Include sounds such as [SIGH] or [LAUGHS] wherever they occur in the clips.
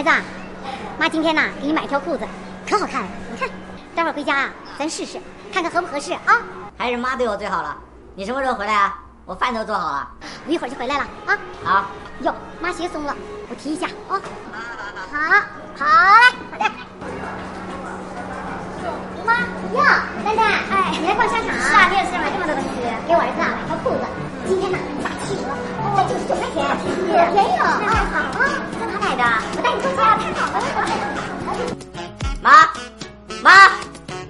孩子啊，妈今天呐给你买一条裤子，可好看了，你看，待会儿回家啊咱试试，看看合不合适啊。还是妈对我最好了。你什么时候回来啊？我饭都做好了。我一会儿就回来了啊。好，哟，妈鞋松了，我提一下啊。好，好嘞，好的。妈呀，丹丹，哎，你来逛商场啊？是啊，你也是买这么多东西，给我儿子啊买条裤子。今天呢打七折，才九十九块钱，便宜啊，我带你逛街，太好了。[LAUGHS] 妈，妈，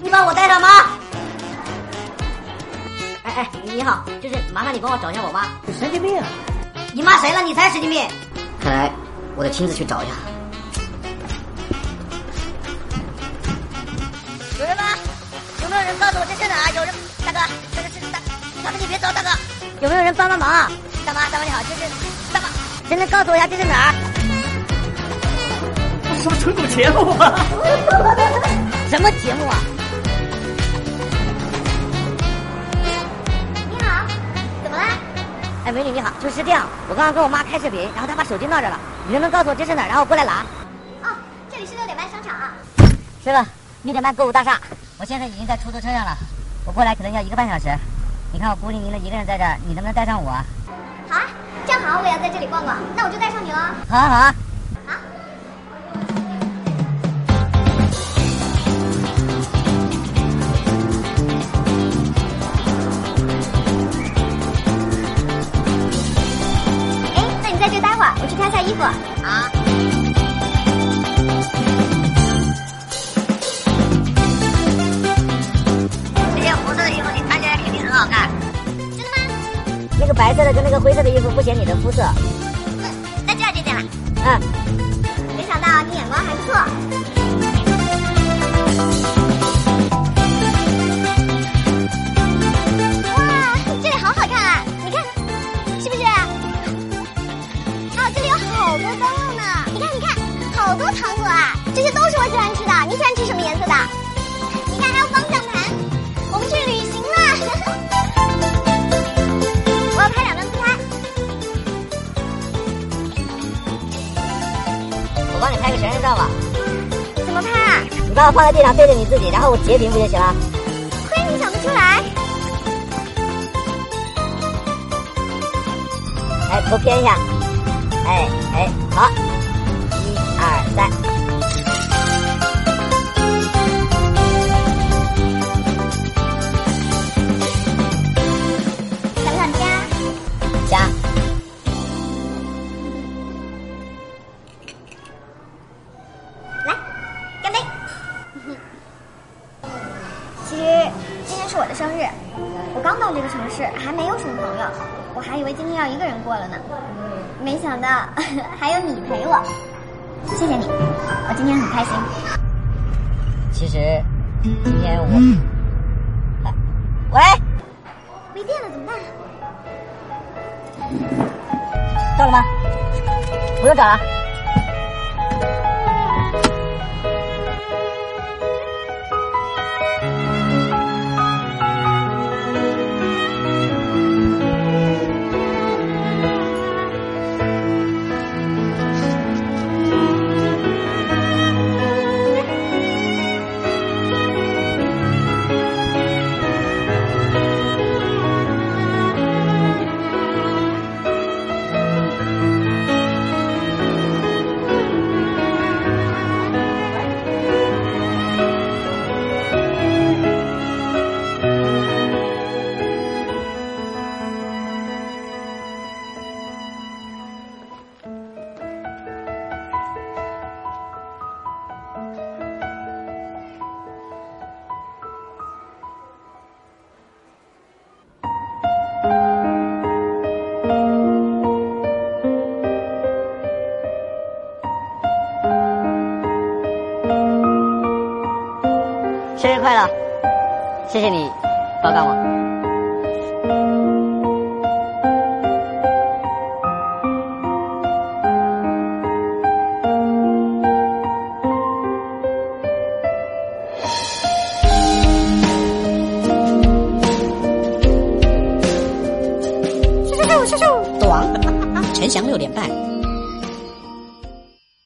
你把我带上妈。哎哎，你好，就是麻烦你帮我找一下我妈。神经病啊！你骂谁了？你才神经病！看来我得亲自去找一下。有人吗？有没有人告诉我这是哪儿？有人，大哥，这个是大，大哥你别走，大哥，有没有人帮帮忙啊？大妈，大妈你好，这是大妈，谁能告诉我一下这是哪儿？什么纯狗节目啊？[LAUGHS] 什么节目啊？你好，怎么了？哎，美女你好，就是这样，我刚刚跟我妈开视频，然后她把手机闹着了，你能不能告诉我这是哪儿，然后我过来拿？哦，这里是六点半商场啊。是了，六点半购物大厦，我现在已经在出租车上了，我过来可能要一个半小时。你看我孤零零的一个人在这儿，你能不能带上我？好啊，正好我也要在这里逛逛，那我就带上你喽。好啊好啊。去挑下衣服。啊。这件红色的衣服你穿起来肯定很好看。真的吗？那个白色的跟那个灰色的衣服不显你的肤色。嗯，那就要这件了。嗯，没想到你眼光还不错。这些都是我喜欢吃的。你喜欢吃什么颜色的？你看，还有方向盘。我们去旅行了。[LAUGHS] 我要拍两张自拍。我帮你拍个全身照吧。怎么拍啊？你把我放在地上对着你自己，然后我截屏不就行了？亏你想得出来。哎，头偏一下。哎哎，好，生日，我刚到这个城市，还没有什么朋友，我还以为今天要一个人过了呢，没想到 [LAUGHS] 还有你陪我，谢谢你，我今天很开心。其实今天我，哎喂，没电了怎么办？到了吗？不用找了。生日快乐！谢谢你包干我。短，[LAUGHS] 陈翔六点半